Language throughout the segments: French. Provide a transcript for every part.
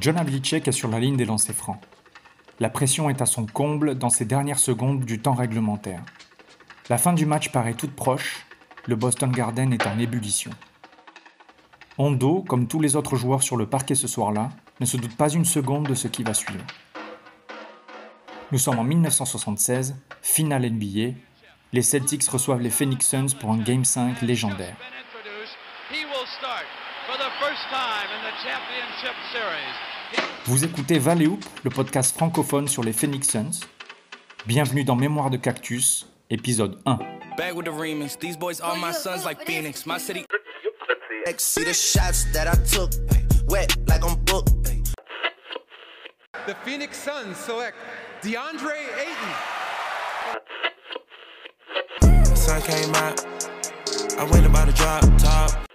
John Havlicek est sur la ligne des lancers francs. La pression est à son comble dans ces dernières secondes du temps réglementaire. La fin du match paraît toute proche, le Boston Garden est en ébullition. Hondo, comme tous les autres joueurs sur le parquet ce soir-là, ne se doute pas une seconde de ce qui va suivre. Nous sommes en 1976, finale NBA. Les Celtics reçoivent les Phoenix Suns pour un Game 5 légendaire. Vous écoutez Valley le podcast francophone sur les Phoenix Suns. Bienvenue dans Mémoire de Cactus, épisode 1. Back with the Remans, these boys are my sons like Phoenix, my city. See the shots that I took, wet like I'm booked. The Phoenix Suns select DeAndre Ayton. Sun came out, I went about to drop top.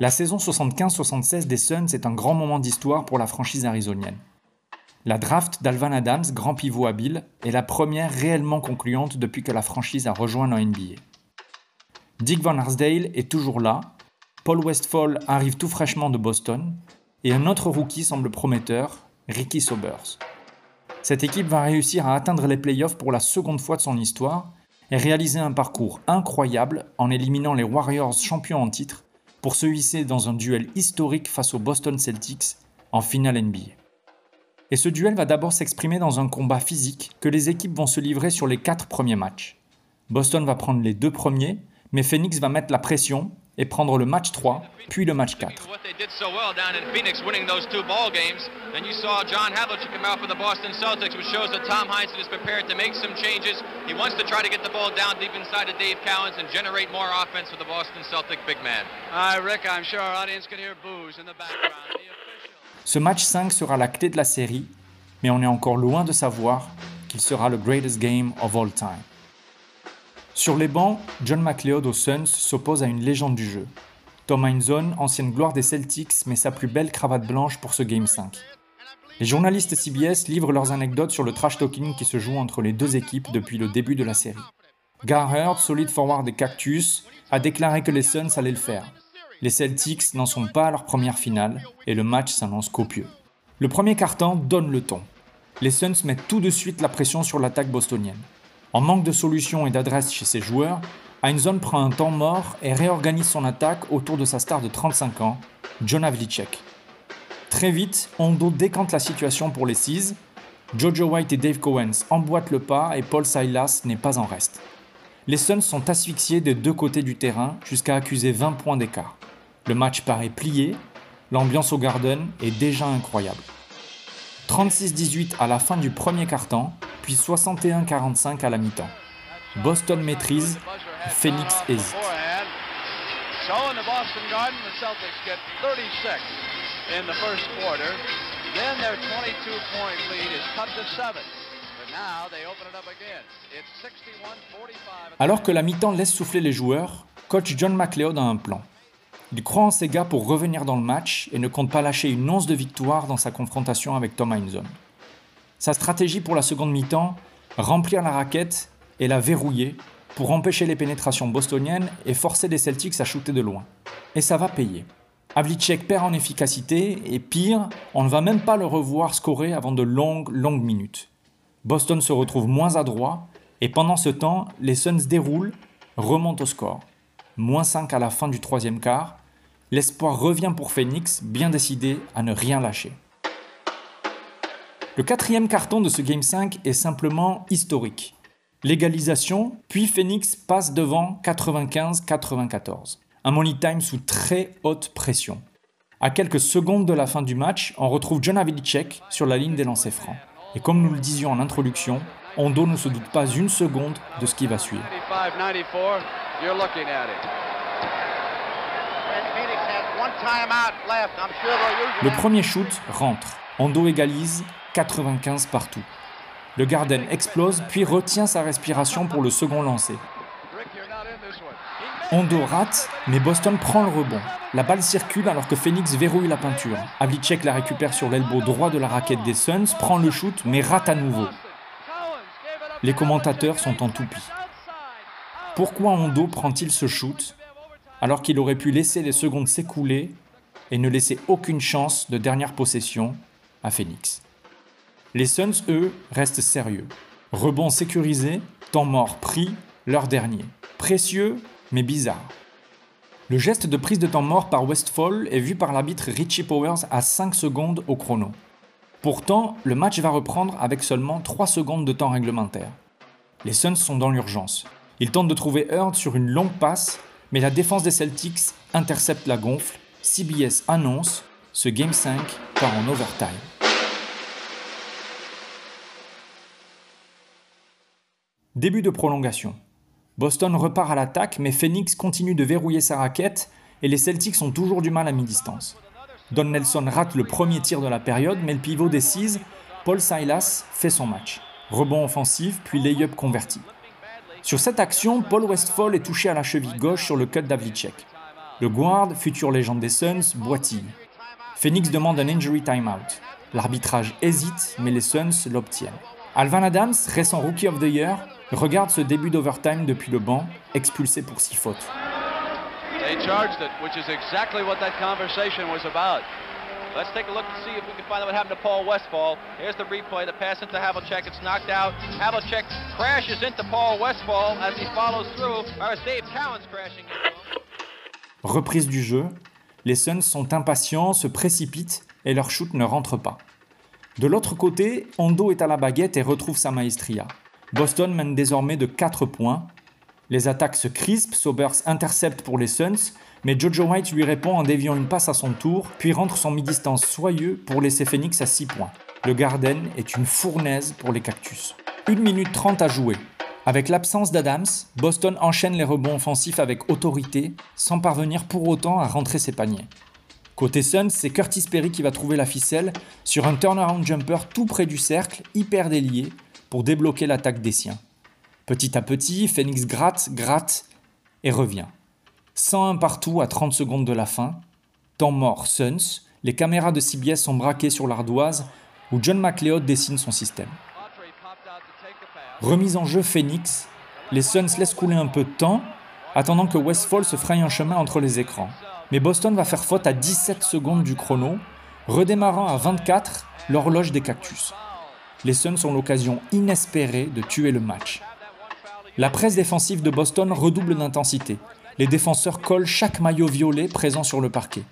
La saison 75-76 des Suns est un grand moment d'histoire pour la franchise arizonienne. La draft d'Alvan Adams, grand pivot habile, est la première réellement concluante depuis que la franchise a rejoint la NBA. Dick Van Arsdale est toujours là, Paul Westphal arrive tout fraîchement de Boston, et un autre rookie semble prometteur, Ricky Sobers. Cette équipe va réussir à atteindre les playoffs pour la seconde fois de son histoire et réaliser un parcours incroyable en éliminant les Warriors champions en titre pour se hisser dans un duel historique face aux Boston Celtics en finale NBA. Et ce duel va d'abord s'exprimer dans un combat physique que les équipes vont se livrer sur les quatre premiers matchs. Boston va prendre les deux premiers, mais Phoenix va mettre la pression et prendre le match 3, puis le match 4. Ce match 5 sera la clé de la série, mais on est encore loin de savoir qu'il sera le greatest game of all time. Sur les bancs, John McLeod aux Suns s'oppose à une légende du jeu. Tom Heinzon, ancienne gloire des Celtics, met sa plus belle cravate blanche pour ce Game 5. Les journalistes CBS livrent leurs anecdotes sur le trash talking qui se joue entre les deux équipes depuis le début de la série. Gar Hurt, solide forward des Cactus, a déclaré que les Suns allaient le faire. Les Celtics n'en sont pas à leur première finale et le match s'annonce copieux. Le premier carton donne le ton. Les Suns mettent tout de suite la pression sur l'attaque bostonienne. En manque de solutions et d'adresse chez ses joueurs, Heinzon prend un temps mort et réorganise son attaque autour de sa star de 35 ans, John Havlicek. Très vite, Hondo décante la situation pour les Seas. Jojo White et Dave Cowens emboîtent le pas et Paul Silas n'est pas en reste. Les Suns sont asphyxiés des deux côtés du terrain jusqu'à accuser 20 points d'écart. Le match paraît plié, l'ambiance au Garden est déjà incroyable. 36-18 à la fin du premier quart-temps, puis 61-45 à la mi-temps. Boston maîtrise, Phoenix hésite. Alors que la mi-temps laisse souffler les joueurs, coach John McLeod a un plan. Il croit en ses gars pour revenir dans le match et ne compte pas lâcher une once de victoire dans sa confrontation avec Tom Heinzon. Sa stratégie pour la seconde mi-temps, remplir la raquette et la verrouiller pour empêcher les pénétrations bostoniennes et forcer les Celtics à shooter de loin. Et ça va payer. Havlicek perd en efficacité et pire, on ne va même pas le revoir scorer avant de longues, longues minutes. Boston se retrouve moins adroit et pendant ce temps, les Suns déroulent, remontent au score. Moins 5 à la fin du troisième quart, l'espoir revient pour Phoenix, bien décidé à ne rien lâcher. Le quatrième carton de ce Game 5 est simplement historique. L'égalisation, puis Phoenix passe devant 95-94. Un money time sous très haute pression. À quelques secondes de la fin du match, on retrouve John Havlicek sur la ligne des lancers francs. Et comme nous le disions en introduction, Hondo ne se doute pas une seconde de ce qui va suivre. Le premier shoot rentre. Hondo égalise 95 partout. Le Garden explose puis retient sa respiration pour le second lancer. Hondo rate, mais Boston prend le rebond. La balle circule alors que Phoenix verrouille la peinture. Havlicek la récupère sur l'elbow droit de la raquette des Suns, prend le shoot, mais rate à nouveau. Les commentateurs sont en toupie. Pourquoi Hondo prend-il ce shoot? Alors qu'il aurait pu laisser les secondes s'écouler et ne laisser aucune chance de dernière possession à Phoenix Les Suns, eux, restent sérieux. Rebond sécurisé, temps mort pris, leur dernier. Précieux, mais bizarre. Le geste de prise de temps mort par Westfall est vu par l'arbitre Richie Powers à 5 secondes au chrono. Pourtant, le match va reprendre avec seulement 3 secondes de temps réglementaire. Les Suns sont dans l'urgence. Ils tentent de trouver Heard sur une longue passe, mais la défense des Celtics intercepte la gonfle. CBS annonce ce Game 5 part en overtime. Début de prolongation. Boston repart à l'attaque, mais Phoenix continue de verrouiller sa raquette et les Celtics ont toujours du mal à mi-distance. Don Nelson rate le premier tir de la période, mais le pivot décise, Paul Silas fait son match. Rebond offensif, puis lay-up converti. Sur cette action, Paul Westfall est touché à la cheville gauche sur le cut d'Avlicek. Le guard, future légende des Suns, boitille. Phoenix demande un injury timeout. L'arbitrage hésite, mais les Suns l'obtiennent. Alvan Adams, récent Rookie of the Year, regarde ce début d'overtime depuis le banc, expulsé pour six fautes. They charged it, which is exactly what that conversation was. Let's take a look and see if we can find out what happened to Paul Westfall. Here's the replay, the pass into Havlicek, it's knocked out. Havlicek crashes into Paul Westfall as he follows through. Or Dave Cowan's crashing. Reprise du jeu, les Suns sont impatients, se précipitent et leur shoot ne rentre pas. De l'autre côté, Hondo est à la baguette et retrouve sa maestria. Boston mène désormais de 4 points, les attaques se crispent, Sobers intercepte pour les Suns, mais Jojo White lui répond en déviant une passe à son tour, puis rentre son mi-distance soyeux pour laisser Phoenix à 6 points. Le Garden est une fournaise pour les Cactus. 1 minute 30 à jouer. Avec l'absence d'Adams, Boston enchaîne les rebonds offensifs avec autorité, sans parvenir pour autant à rentrer ses paniers. Côté Suns, c'est Curtis Perry qui va trouver la ficelle sur un turnaround jumper tout près du cercle, hyper délié, pour débloquer l'attaque des siens. Petit à petit, Phoenix gratte, gratte et revient. 101 partout à 30 secondes de la fin. Temps mort Suns. Les caméras de CBS sont braquées sur l'ardoise où John McLeod dessine son système. Remise en jeu Phoenix. Les Suns laissent couler un peu de temps, attendant que Westfall se fraye un chemin entre les écrans. Mais Boston va faire faute à 17 secondes du chrono, redémarrant à 24 l'horloge des cactus. Les Suns ont l'occasion inespérée de tuer le match. La presse défensive de Boston redouble d'intensité. Les défenseurs collent chaque maillot violet présent sur le parquet.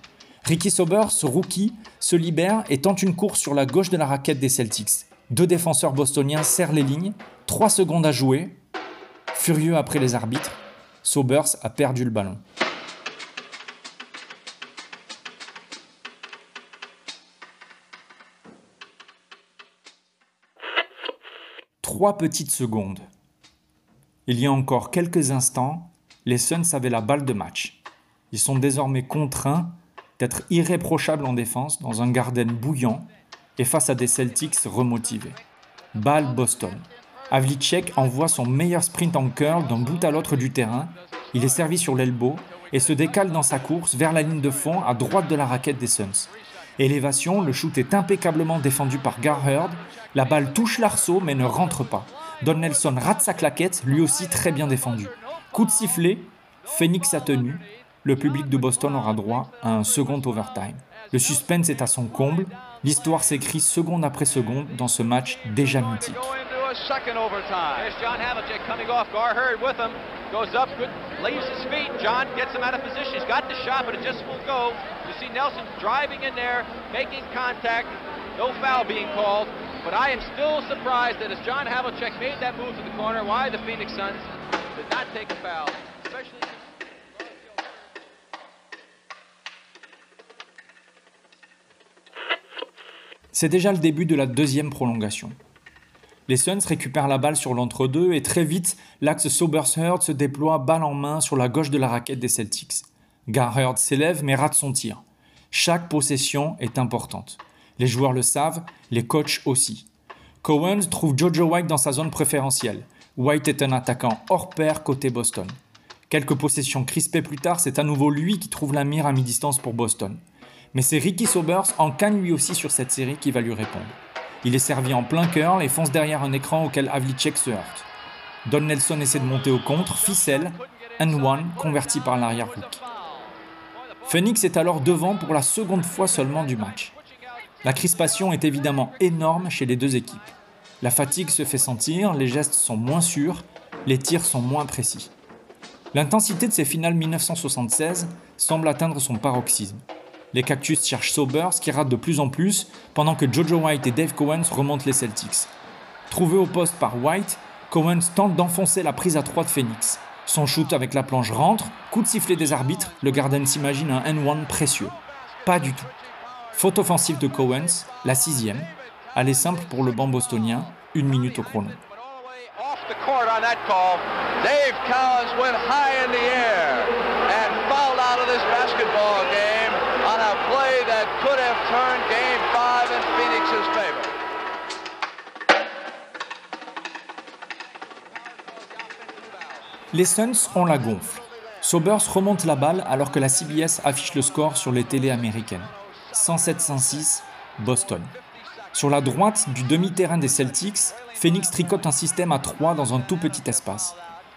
Ricky Sobers, rookie, se libère et tente une course sur la gauche de la raquette des Celtics. Deux défenseurs bostoniens serrent les lignes, trois secondes à jouer. Furieux après les arbitres, Sobers a perdu le ballon. Trois petites secondes. Il y a encore quelques instants, les Suns avaient la balle de match. Ils sont désormais contraints d'être irréprochables en défense dans un Garden bouillant et face à des Celtics remotivés. Balle Boston. Havlicek envoie son meilleur sprint en curl d'un bout à l'autre du terrain. Il est servi sur l'elbow et se décale dans sa course vers la ligne de fond à droite de la raquette des Suns. Élévation, le shoot est impeccablement défendu par Garherd. La balle touche l'arceau mais ne rentre pas. Don Nelson rate sa claquette, lui aussi très bien défendu. Coup de sifflet, Phoenix a tenu. Le public de Boston aura droit à un second overtime. Le suspense est à son comble. L'histoire s'écrit seconde après seconde dans ce match déjà mythique. second overtime. There's John Havlicek coming off. Garherd with him. Goes up, good, leaves his feet. John gets him out of position. He's got the shot, but it just won't go. You see Nelson driving in there, making contact. No foul being called. But I am still surprised that as John Havlicek made that move to the corner, why the Phoenix Suns did not take a foul. C'est déjà le début de la deuxième prolongation. Les Suns récupèrent la balle sur l'entre-deux et très vite, l'axe Sobers-Hurd se déploie balle en main sur la gauche de la raquette des Celtics. Gar s'élève mais rate son tir. Chaque possession est importante. Les joueurs le savent, les coachs aussi. Cowens trouve Jojo White dans sa zone préférentielle. White est un attaquant hors pair côté Boston. Quelques possessions crispées plus tard, c'est à nouveau lui qui trouve la mire à mi-distance pour Boston. Mais c'est Ricky Sobers en canne lui aussi sur cette série qui va lui répondre. Il est servi en plein cœur et fonce derrière un écran auquel Havlicek se heurte. Don Nelson essaie de monter au contre, ficelle, and one converti par l'arrière rookie. Phoenix est alors devant pour la seconde fois seulement du match. La crispation est évidemment énorme chez les deux équipes. La fatigue se fait sentir, les gestes sont moins sûrs, les tirs sont moins précis. L'intensité de ces finales 1976 semble atteindre son paroxysme. Les Cactus cherchent Sobers qui rate de plus en plus pendant que Jojo White et Dave Cowens remontent les Celtics. Trouvé au poste par White, Cowens tente d'enfoncer la prise à 3 de Phoenix. Son shoot avec la planche rentre, coup de sifflet des arbitres, le Garden s'imagine un N1 précieux. Pas du tout. Faute offensive de Cowens, la sixième. Allez simple pour le banc bostonien, une minute au chrono. Dave Cowens went high in the air and fouled out of this basketball game on a play that could have turned game 5 in Phoenix's favor. Les Suns ont la gonfle. Sobers remonte la balle alors que la CBS affiche le score sur les télés américaines. 107-106, Boston. Sur la droite du demi-terrain des Celtics, Phoenix tricote un système à 3 dans un tout petit espace.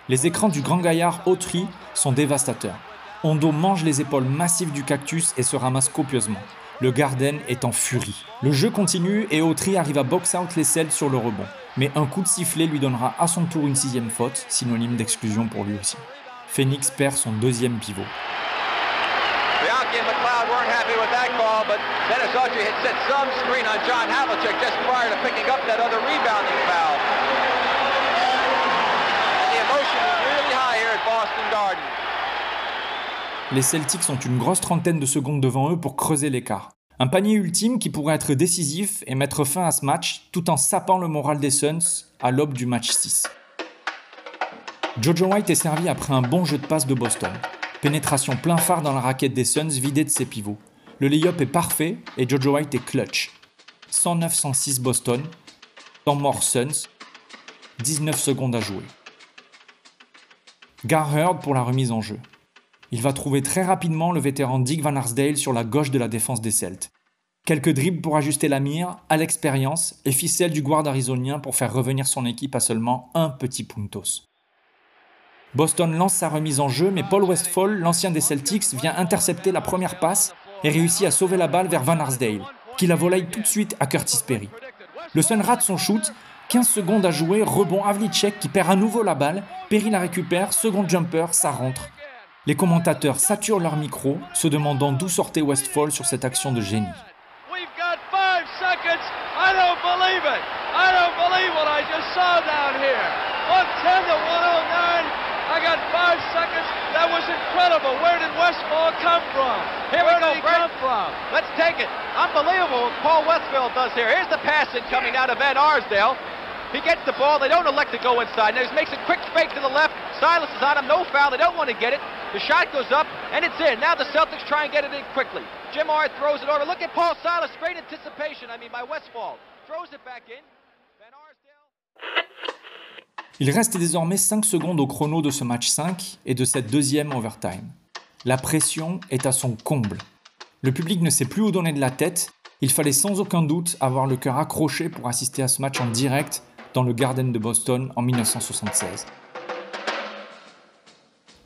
Les écrans du grand gaillard Autry sont dévastateurs. Hondo mange les épaules massives du cactus et se ramasse copieusement. Le Garden est en furie. Le jeu continue et Autry arrive à box out les Celts sur le rebond. Mais un coup de sifflet lui donnera à son tour une sixième faute, synonyme d'exclusion pour lui aussi. Phoenix perd son deuxième pivot. Les Celtics ont une grosse trentaine de secondes devant eux pour creuser l'écart. Un panier ultime qui pourrait être décisif et mettre fin à ce match tout en sapant le moral des Suns à l'aube du match 6. Jojo White est servi après un bon jeu de passe de Boston. Pénétration plein phare dans la raquette des Suns vidée de ses pivots. Le lay-up est parfait et Jojo White est clutch. 109-106 Boston, temps mort Suns, 19 secondes à jouer. Gar Heard pour la remise en jeu. Il va trouver très rapidement le vétéran Dick Van Arsdale sur la gauche de la défense des Celtes. Quelques dribbles pour ajuster la mire, à l'expérience, et ficelle du guard arizonien pour faire revenir son équipe à seulement un petit puntos. Boston lance sa remise en jeu, mais Paul Westphal, l'ancien des Celtics, vient intercepter la première passe et réussit à sauver la balle vers Van Arsdale, qui la volaille tout de suite à Curtis Perry. Le Sun rate son shoot 15 secondes à jouer, rebond Havlicek qui perd à nouveau la balle, Perry la récupère, second jumper, ça rentre. Les commentateurs saturent leur micro, se demandant d'où sortait Westfall sur cette action de génie. I got five seconds. That was incredible. Where did Westfall come from? Here Where we go, did he come from? Let's take it. Unbelievable what Paul Westfield does here. Here's the passing coming out of Van Arsdale. He gets the ball. They don't elect to go inside. Now he makes a quick fake to the left. Silas is on him. No foul. They don't want to get it. The shot goes up, and it's in. Now the Celtics try and get it in quickly. Jim R throws it over. Look at Paul Silas. Great anticipation, I mean, by Westfall. Throws it back in. Il reste désormais 5 secondes au chrono de ce match 5 et de cette deuxième overtime. La pression est à son comble. Le public ne sait plus où donner de la tête. Il fallait sans aucun doute avoir le cœur accroché pour assister à ce match en direct dans le Garden de Boston en 1976.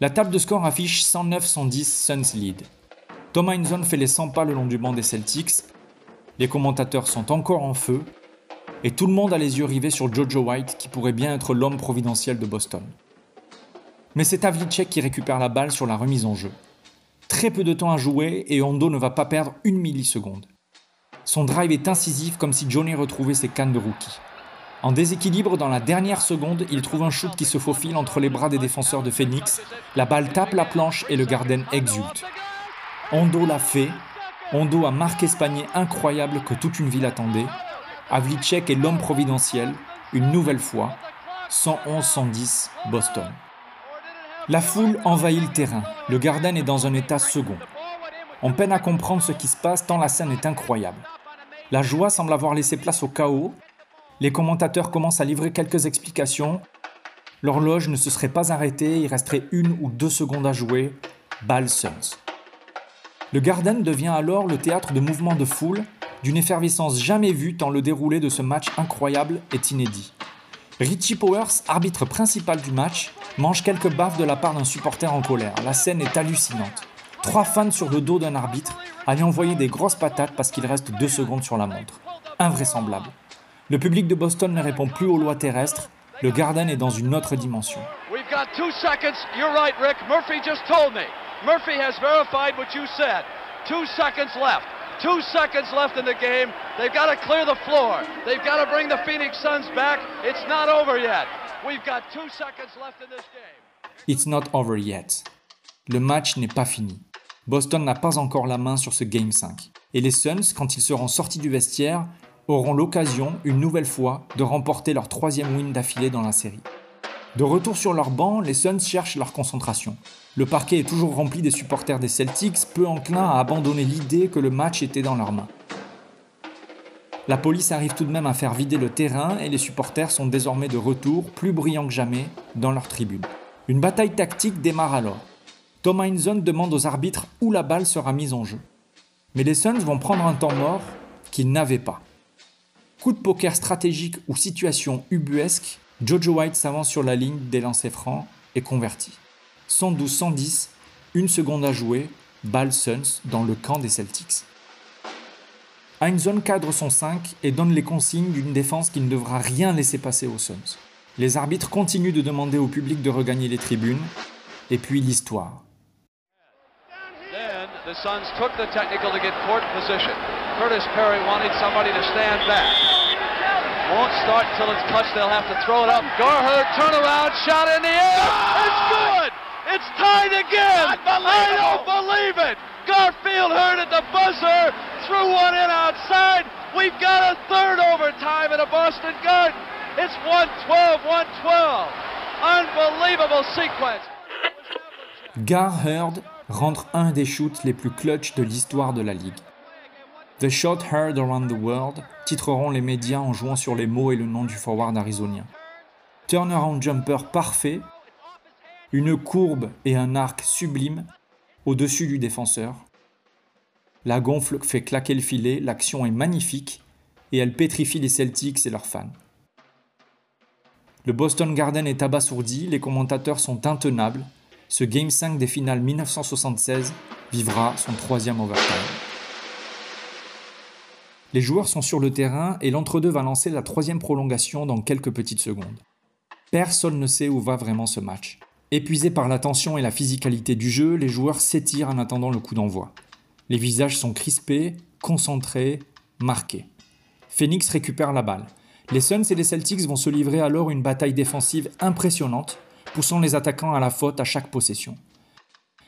La table de score affiche 109-110 Suns lead. Tom Heinzon fait les 100 pas le long du banc des Celtics. Les commentateurs sont encore en feu et tout le monde a les yeux rivés sur Jojo White qui pourrait bien être l'homme providentiel de Boston. Mais c'est Havlicek qui récupère la balle sur la remise en jeu. Très peu de temps à jouer et Hondo ne va pas perdre une milliseconde. Son drive est incisif comme si Johnny retrouvait ses cannes de rookie. En déséquilibre dans la dernière seconde, il trouve un shoot qui se faufile entre les bras des défenseurs de Phoenix. La balle tape la planche et le Garden exulte. Hondo l'a fait. Hondo a marqué ce panier incroyable que toute une ville attendait. Havlicek est l'homme providentiel, une nouvelle fois, 111-110 Boston. La foule envahit le terrain, le Garden est dans un état second. On peine à comprendre ce qui se passe tant la scène est incroyable. La joie semble avoir laissé place au chaos, les commentateurs commencent à livrer quelques explications, L'horloge ne se serait pas arrêtée, il resterait une ou deux secondes à jouer. Balle Suns. Le Garden devient alors le théâtre de mouvements de foule, d'une effervescence jamais vue tant le déroulé de ce match incroyable est inédit. Richie Powers, arbitre principal du match, mange quelques baffes de la part d'un supporter en colère. La scène est hallucinante. Trois fans sur le dos d'un arbitre à lui envoyer des grosses patates parce qu'il reste deux secondes sur la montre. Invraisemblable. Le public de Boston ne répond plus aux lois terrestres. Le Garden est dans une autre dimension. Murphy has what you said. Two seconds left. Two seconds left in the game. They've got to clear the floor. They've got to bring the Phoenix Suns back. It's not over yet. We've got two seconds left in this game. It's not over yet. Le match n'est pas fini. Boston n'a pas encore la main sur ce Game 5. Et les Suns, quand ils seront sortis du vestiaire, auront l'occasion, une nouvelle fois, de remporter leur troisième win d'affilée dans la série. De retour sur leur banc, les Suns cherchent leur concentration. Le parquet est toujours rempli des supporters des Celtics, peu enclins à abandonner l'idée que le match était dans leurs mains. La police arrive tout de même à faire vider le terrain et les supporters sont désormais de retour, plus brillants que jamais, dans leur tribune. Une bataille tactique démarre alors. Tom Heinzon demande aux arbitres où la balle sera mise en jeu. Mais les Suns vont prendre un temps mort qu'ils n'avaient pas. Coup de poker stratégique ou situation ubuesque, Jojo White s'avance sur la ligne des lancers francs et convertit. 112-110, une seconde à jouer, balle Suns dans le camp des Celtics. Heinzon cadre son 5 et donne les consignes d'une défense qui ne devra rien laisser passer aux Suns. Les arbitres continuent de demander au public de regagner les tribunes, et puis l'histoire. The Suns took the technical to get court position. Curtis Perry wanted somebody to stand back. Won't start until it's clutched. They'll have to throw it up. Garherd, turnaround, shot in the air. It's good. It's tied again. I don't believe it. Garfield heard at the buzzer, threw one in outside. We've got a third overtime in a Boston Garden. It's 112, 112. Unbelievable sequence. Gar Heard rentre un des shoots les plus clutch de l'histoire de la ligue. The Shot Heard Around the World titreront les médias en jouant sur les mots et le nom du forward arizonien. Turnaround jumper parfait, une courbe et un arc sublime au-dessus du défenseur. La gonfle fait claquer le filet, l'action est magnifique et elle pétrifie les Celtics et leurs fans. Le Boston Garden est abasourdi, les commentateurs sont intenables. Ce Game 5 des finales 1976 vivra son troisième overtime. Les joueurs sont sur le terrain et l'entre-deux va lancer la troisième prolongation dans quelques petites secondes. Personne ne sait où va vraiment ce match. Épuisés par la tension et la physicalité du jeu, les joueurs s'étirent en attendant le coup d'envoi. Les visages sont crispés, concentrés, marqués. Phoenix récupère la balle. Les Suns et les Celtics vont se livrer alors une bataille défensive impressionnante, poussant les attaquants à la faute à chaque possession.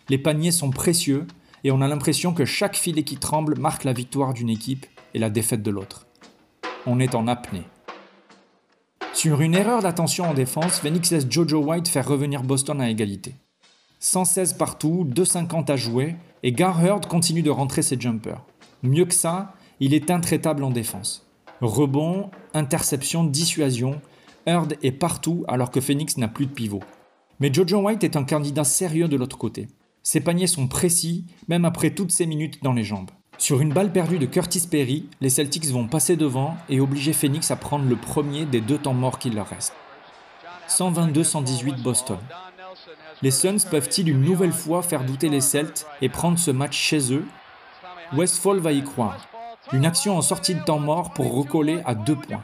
Les paniers sont précieux et on a l'impression que chaque filet qui tremble marque la victoire d'une équipe et la défaite de l'autre. On est en apnée. Sur une erreur d'attention en défense, Phoenix laisse Jojo White faire revenir Boston à égalité. 116 partout, 2,50 à jouer, et Gar Heard continue de rentrer ses jumpers. Mieux que ça, il est intraitable en défense. Rebond, interception, dissuasion, Heard est partout alors que Phoenix n'a plus de pivot. Mais Jojo White est un candidat sérieux de l'autre côté. Ses paniers sont précis, même après toutes ces minutes dans les jambes. Sur une balle perdue de Curtis Perry, les Celtics vont passer devant et obliger Phoenix à prendre le premier des deux temps morts qu'il leur reste. 122-118 Boston. Les Suns peuvent-ils une nouvelle fois faire douter les Celts et prendre ce match chez eux? Westfall va y croire. Une action en sortie de temps mort pour recoller à deux points.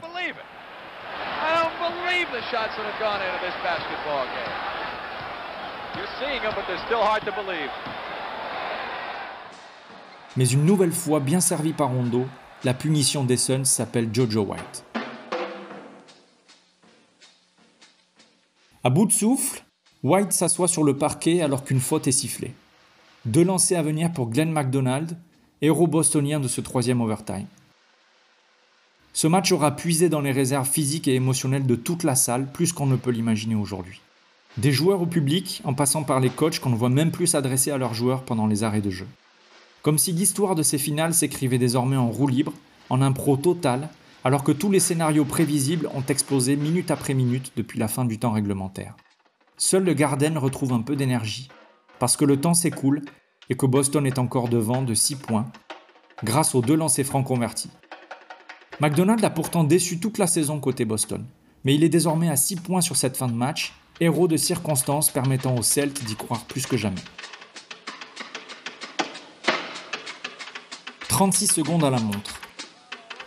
Mais une nouvelle fois bien servi par Rondo, la punition des Suns s'appelle Jojo White. À bout de souffle, White s'assoit sur le parquet alors qu'une faute est sifflée. Deux lancers à venir pour Glenn McDonald, héros bostonien de ce troisième overtime. Ce match aura puisé dans les réserves physiques et émotionnelles de toute la salle, plus qu'on ne peut l'imaginer aujourd'hui. Des joueurs au public, en passant par les coachs qu'on ne voit même plus s'adresser à leurs joueurs pendant les arrêts de jeu. Comme si l'histoire de ces finales s'écrivait désormais en roue libre, en impro total, alors que tous les scénarios prévisibles ont explosé minute après minute depuis la fin du temps réglementaire. seul le Garden retrouve un peu d'énergie, parce que le temps s'écoule et que Boston est encore devant de 6 points, grâce aux deux lancers francs convertis. McDonald a pourtant déçu toute la saison côté Boston, mais il est désormais à 6 points sur cette fin de match, héros de circonstances permettant aux Celtes d'y croire plus que jamais. 36 secondes à la montre.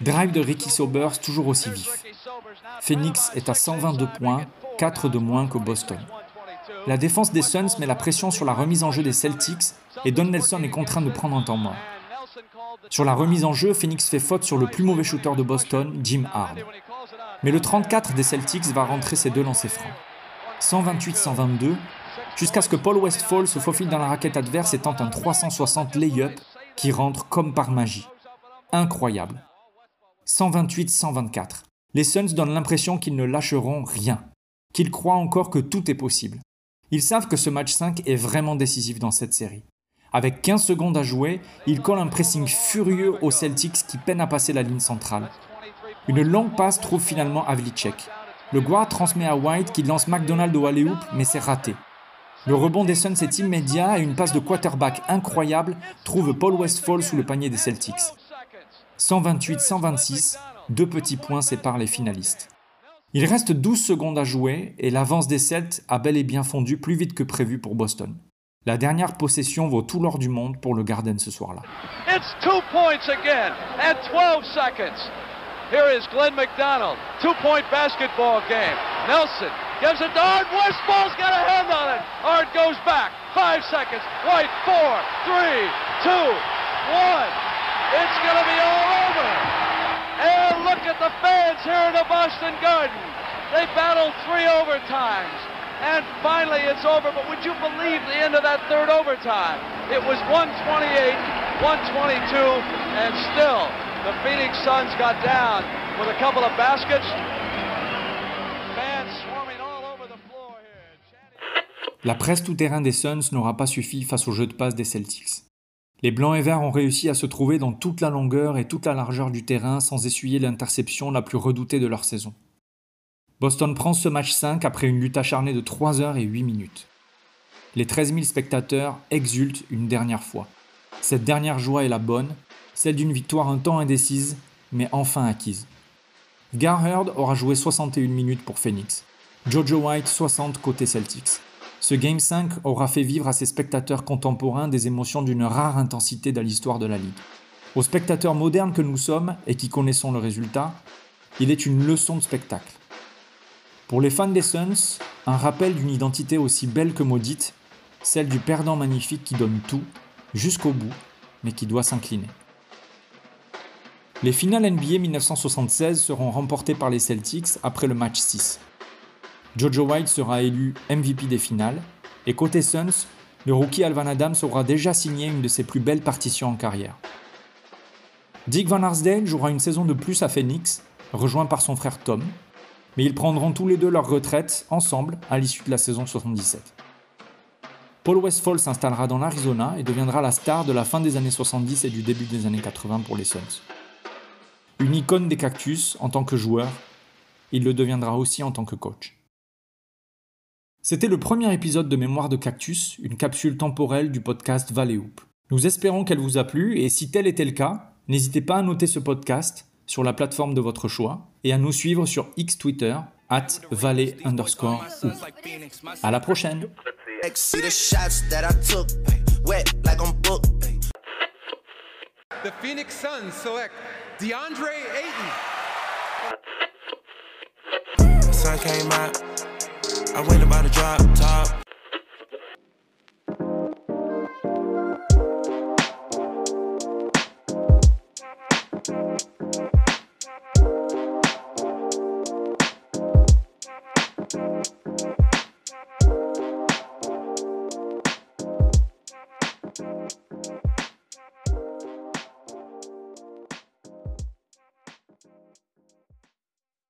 Drive de Ricky Sobers toujours aussi vif. Phoenix est à 122 points, 4 de moins que Boston. La défense des Suns met la pression sur la remise en jeu des Celtics et Don Nelson est contraint de prendre un temps mort. Sur la remise en jeu, Phoenix fait faute sur le plus mauvais shooter de Boston, Jim Hard. Mais le 34 des Celtics va rentrer ses deux lancers francs. 128-122, jusqu'à ce que Paul Westphal se faufile dans la raquette adverse et tente un 360 lay-up qui rentre comme par magie. Incroyable. 128-124. Les Suns donnent l'impression qu'ils ne lâcheront rien, qu'ils croient encore que tout est possible. Ils savent que ce match 5 est vraiment décisif dans cette série. Avec 15 secondes à jouer, il colle un pressing furieux aux Celtics qui peinent à passer la ligne centrale. Une longue passe trouve finalement Havlicek. Le guard transmet à White qui lance McDonald au alley mais c'est raté. Le rebond des Suns est immédiat et une passe de quarterback incroyable trouve Paul Westphal sous le panier des Celtics. 128-126, deux petits points séparent les finalistes. Il reste 12 secondes à jouer et l'avance des Celts a bel et bien fondu plus vite que prévu pour Boston. La dernière possession vaut tout l'or du monde pour le Garden ce soir-là. It's two points again at 12 seconds. Here is Glenn McDonald. Two-point basketball. Nelson gives it to Art. Westball's got a hand on it. Art goes back. Five seconds. White, four, three, two, one. It's going to be all over. And look at the fans here in the Boston Garden. They battled three overtimes. And finally it's over, but would you believe the end of that third overtime? It was 128, 122, and still the Phoenix Suns got down with a couple of baskets. La presse tout-terrain des Suns n'aura pas suffi face au jeu de passe des Celtics. Les Blancs et Verts ont réussi à se trouver dans toute la longueur et toute la largeur du terrain sans essuyer l'interception la plus redoutée de leur saison. Boston prend ce match 5 après une lutte acharnée de 3 heures et 8 minutes. Les 13 000 spectateurs exultent une dernière fois. Cette dernière joie est la bonne, celle d'une victoire un temps indécise, mais enfin acquise. Gar Heard aura joué 61 minutes pour Phoenix. Jojo White 60 côté Celtics. Ce Game 5 aura fait vivre à ses spectateurs contemporains des émotions d'une rare intensité dans l'histoire de la Ligue. Aux spectateurs modernes que nous sommes et qui connaissons le résultat, il est une leçon de spectacle. Pour les fans des Suns, un rappel d'une identité aussi belle que maudite, celle du perdant magnifique qui donne tout, jusqu'au bout, mais qui doit s'incliner. Les finales NBA 1976 seront remportées par les Celtics après le match 6. Jojo White sera élu MVP des finales, et côté Suns, le rookie Alvan Adams aura déjà signé une de ses plus belles partitions en carrière. Dick Van Arsdale jouera une saison de plus à Phoenix, rejoint par son frère Tom, mais ils prendront tous les deux leur retraite ensemble à l'issue de la saison 77. Paul Westphal s'installera dans l'Arizona et deviendra la star de la fin des années 70 et du début des années 80 pour les Suns. Une icône des cactus en tant que joueur, il le deviendra aussi en tant que coach. C'était le premier épisode de Mémoire de Cactus, une capsule temporelle du podcast Valley Hoop. Nous espérons qu'elle vous a plu et si tel était le cas, n'hésitez pas à noter ce podcast sur la plateforme de votre choix et à nous suivre sur X Twitter at valley underscore ou. À la prochaine! The Phoenix Suns select DeAndre Ayton. Sun came out, I went about to drop top.